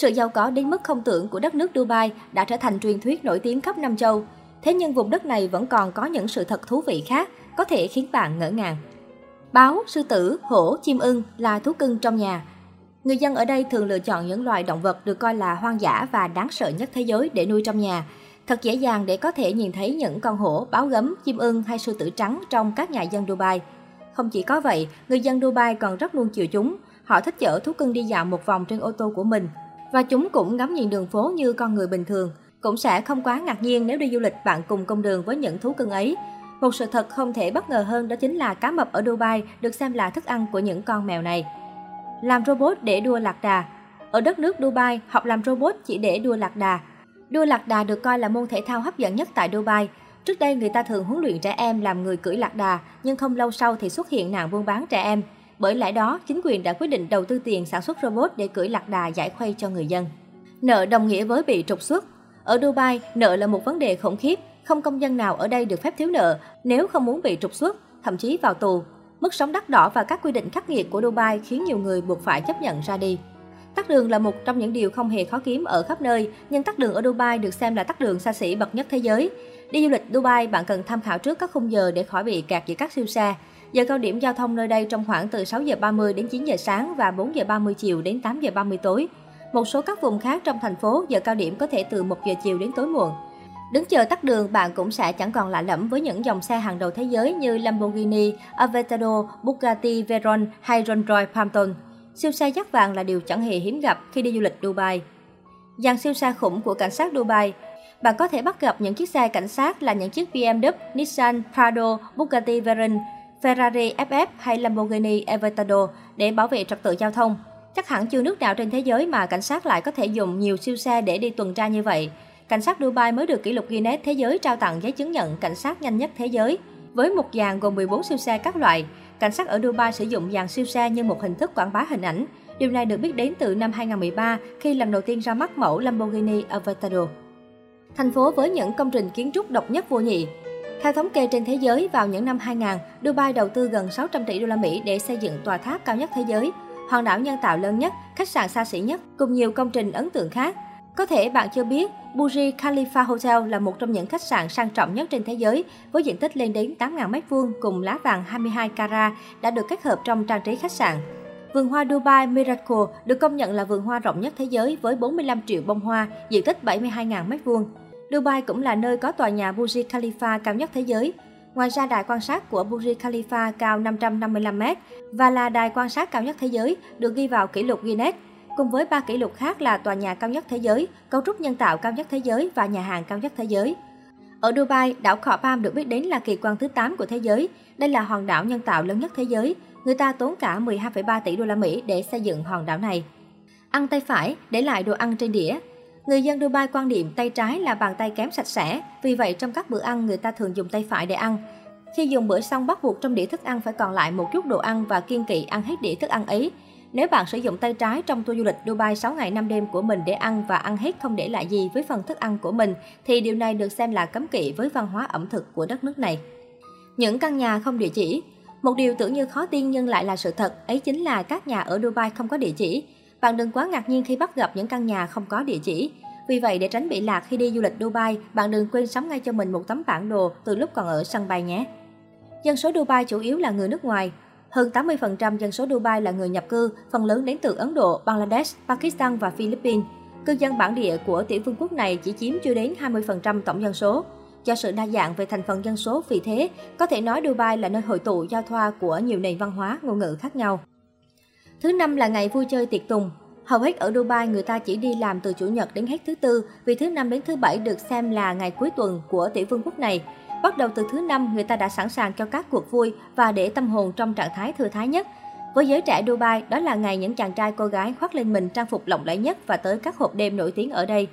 Sự giàu có đến mức không tưởng của đất nước Dubai đã trở thành truyền thuyết nổi tiếng khắp Nam Châu. Thế nhưng vùng đất này vẫn còn có những sự thật thú vị khác, có thể khiến bạn ngỡ ngàng. Báo, sư tử, hổ, chim ưng là thú cưng trong nhà. Người dân ở đây thường lựa chọn những loài động vật được coi là hoang dã và đáng sợ nhất thế giới để nuôi trong nhà. Thật dễ dàng để có thể nhìn thấy những con hổ, báo gấm, chim ưng hay sư tử trắng trong các nhà dân Dubai. Không chỉ có vậy, người dân Dubai còn rất luôn chiều chúng. Họ thích chở thú cưng đi dạo một vòng trên ô tô của mình. Và chúng cũng ngắm nhìn đường phố như con người bình thường. Cũng sẽ không quá ngạc nhiên nếu đi du lịch bạn cùng công đường với những thú cưng ấy. Một sự thật không thể bất ngờ hơn đó chính là cá mập ở Dubai được xem là thức ăn của những con mèo này. Làm robot để đua lạc đà Ở đất nước Dubai, học làm robot chỉ để đua lạc đà. Đua lạc đà được coi là môn thể thao hấp dẫn nhất tại Dubai. Trước đây người ta thường huấn luyện trẻ em làm người cưỡi lạc đà, nhưng không lâu sau thì xuất hiện nạn buôn bán trẻ em. Bởi lẽ đó, chính quyền đã quyết định đầu tư tiền sản xuất robot để cưỡi lạc đà giải khuây cho người dân. Nợ đồng nghĩa với bị trục xuất. Ở Dubai, nợ là một vấn đề khủng khiếp, không công dân nào ở đây được phép thiếu nợ nếu không muốn bị trục xuất, thậm chí vào tù. Mức sống đắt đỏ và các quy định khắc nghiệt của Dubai khiến nhiều người buộc phải chấp nhận ra đi. Tắt đường là một trong những điều không hề khó kiếm ở khắp nơi, nhưng tắt đường ở Dubai được xem là tắt đường xa xỉ bậc nhất thế giới. Đi du lịch Dubai, bạn cần tham khảo trước các khung giờ để khỏi bị kẹt giữa các siêu xe. Giờ cao điểm giao thông nơi đây trong khoảng từ 6 giờ 30 đến 9 giờ sáng và 4 giờ 30 chiều đến 8 giờ 30 tối. Một số các vùng khác trong thành phố giờ cao điểm có thể từ 1 giờ chiều đến tối muộn. Đứng chờ tắt đường, bạn cũng sẽ chẳng còn lạ lẫm với những dòng xe hàng đầu thế giới như Lamborghini, Aventador, Bugatti Veyron hay Rolls-Royce Phantom. Siêu xe dắt vàng là điều chẳng hề hiếm gặp khi đi du lịch Dubai. Dàn siêu xe khủng của cảnh sát Dubai bạn có thể bắt gặp những chiếc xe cảnh sát là những chiếc BMW, Nissan, Prado, Bugatti Veyron, Ferrari FF hay Lamborghini Aventador để bảo vệ trật tự giao thông. Chắc hẳn chưa nước nào trên thế giới mà cảnh sát lại có thể dùng nhiều siêu xe để đi tuần tra như vậy. Cảnh sát Dubai mới được kỷ lục Guinness Thế giới trao tặng giấy chứng nhận cảnh sát nhanh nhất thế giới. Với một dàn gồm 14 siêu xe các loại, cảnh sát ở Dubai sử dụng dàn siêu xe như một hình thức quảng bá hình ảnh. Điều này được biết đến từ năm 2013 khi lần đầu tiên ra mắt mẫu Lamborghini Aventador. Thành phố với những công trình kiến trúc độc nhất vô nhị. Theo thống kê trên thế giới, vào những năm 2000, Dubai đầu tư gần 600 tỷ đô la Mỹ để xây dựng tòa tháp cao nhất thế giới, hòn đảo nhân tạo lớn nhất, khách sạn xa xỉ nhất cùng nhiều công trình ấn tượng khác. Có thể bạn chưa biết, Burj Khalifa Hotel là một trong những khách sạn sang trọng nhất trên thế giới với diện tích lên đến 8.000 m2 cùng lá vàng 22 carat đã được kết hợp trong trang trí khách sạn. Vườn hoa Dubai Miracle được công nhận là vườn hoa rộng nhất thế giới với 45 triệu bông hoa, diện tích 72.000 m2. Dubai cũng là nơi có tòa nhà Burj Khalifa cao nhất thế giới. Ngoài ra, đài quan sát của Burj Khalifa cao 555 m và là đài quan sát cao nhất thế giới, được ghi vào kỷ lục Guinness. Cùng với ba kỷ lục khác là tòa nhà cao nhất thế giới, cấu trúc nhân tạo cao nhất thế giới và nhà hàng cao nhất thế giới. Ở Dubai, đảo Khọ Palm được biết đến là kỳ quan thứ 8 của thế giới. Đây là hòn đảo nhân tạo lớn nhất thế giới. Người ta tốn cả 12,3 tỷ đô la Mỹ để xây dựng hòn đảo này. Ăn tay phải, để lại đồ ăn trên đĩa. Người dân Dubai quan niệm tay trái là bàn tay kém sạch sẽ, vì vậy trong các bữa ăn người ta thường dùng tay phải để ăn. Khi dùng bữa xong bắt buộc trong đĩa thức ăn phải còn lại một chút đồ ăn và kiên kỵ ăn hết đĩa thức ăn ấy. Nếu bạn sử dụng tay trái trong tour du lịch Dubai 6 ngày 5 đêm của mình để ăn và ăn hết không để lại gì với phần thức ăn của mình, thì điều này được xem là cấm kỵ với văn hóa ẩm thực của đất nước này. Những căn nhà không địa chỉ Một điều tưởng như khó tin nhưng lại là sự thật, ấy chính là các nhà ở Dubai không có địa chỉ. Bạn đừng quá ngạc nhiên khi bắt gặp những căn nhà không có địa chỉ. Vì vậy, để tránh bị lạc khi đi du lịch Dubai, bạn đừng quên sắm ngay cho mình một tấm bản đồ từ lúc còn ở sân bay nhé. Dân số Dubai chủ yếu là người nước ngoài. Hơn 80% dân số Dubai là người nhập cư, phần lớn đến từ Ấn Độ, Bangladesh, Pakistan và Philippines. Cư dân bản địa của tiểu vương quốc này chỉ chiếm chưa đến 20% tổng dân số. Do sự đa dạng về thành phần dân số vì thế, có thể nói Dubai là nơi hội tụ giao thoa của nhiều nền văn hóa, ngôn ngữ khác nhau. Thứ năm là ngày vui chơi tiệc tùng. Hầu hết ở Dubai người ta chỉ đi làm từ chủ nhật đến hết thứ tư, vì thứ năm đến thứ bảy được xem là ngày cuối tuần của tiểu vương quốc này. Bắt đầu từ thứ năm, người ta đã sẵn sàng cho các cuộc vui và để tâm hồn trong trạng thái thư thái nhất. Với giới trẻ Dubai, đó là ngày những chàng trai cô gái khoác lên mình trang phục lộng lẫy nhất và tới các hộp đêm nổi tiếng ở đây.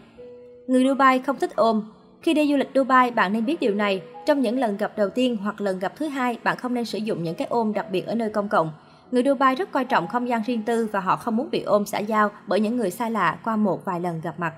Người Dubai không thích ôm. Khi đi du lịch Dubai, bạn nên biết điều này. Trong những lần gặp đầu tiên hoặc lần gặp thứ hai, bạn không nên sử dụng những cái ôm đặc biệt ở nơi công cộng. Người Dubai rất coi trọng không gian riêng tư và họ không muốn bị ôm xã giao bởi những người xa lạ qua một vài lần gặp mặt.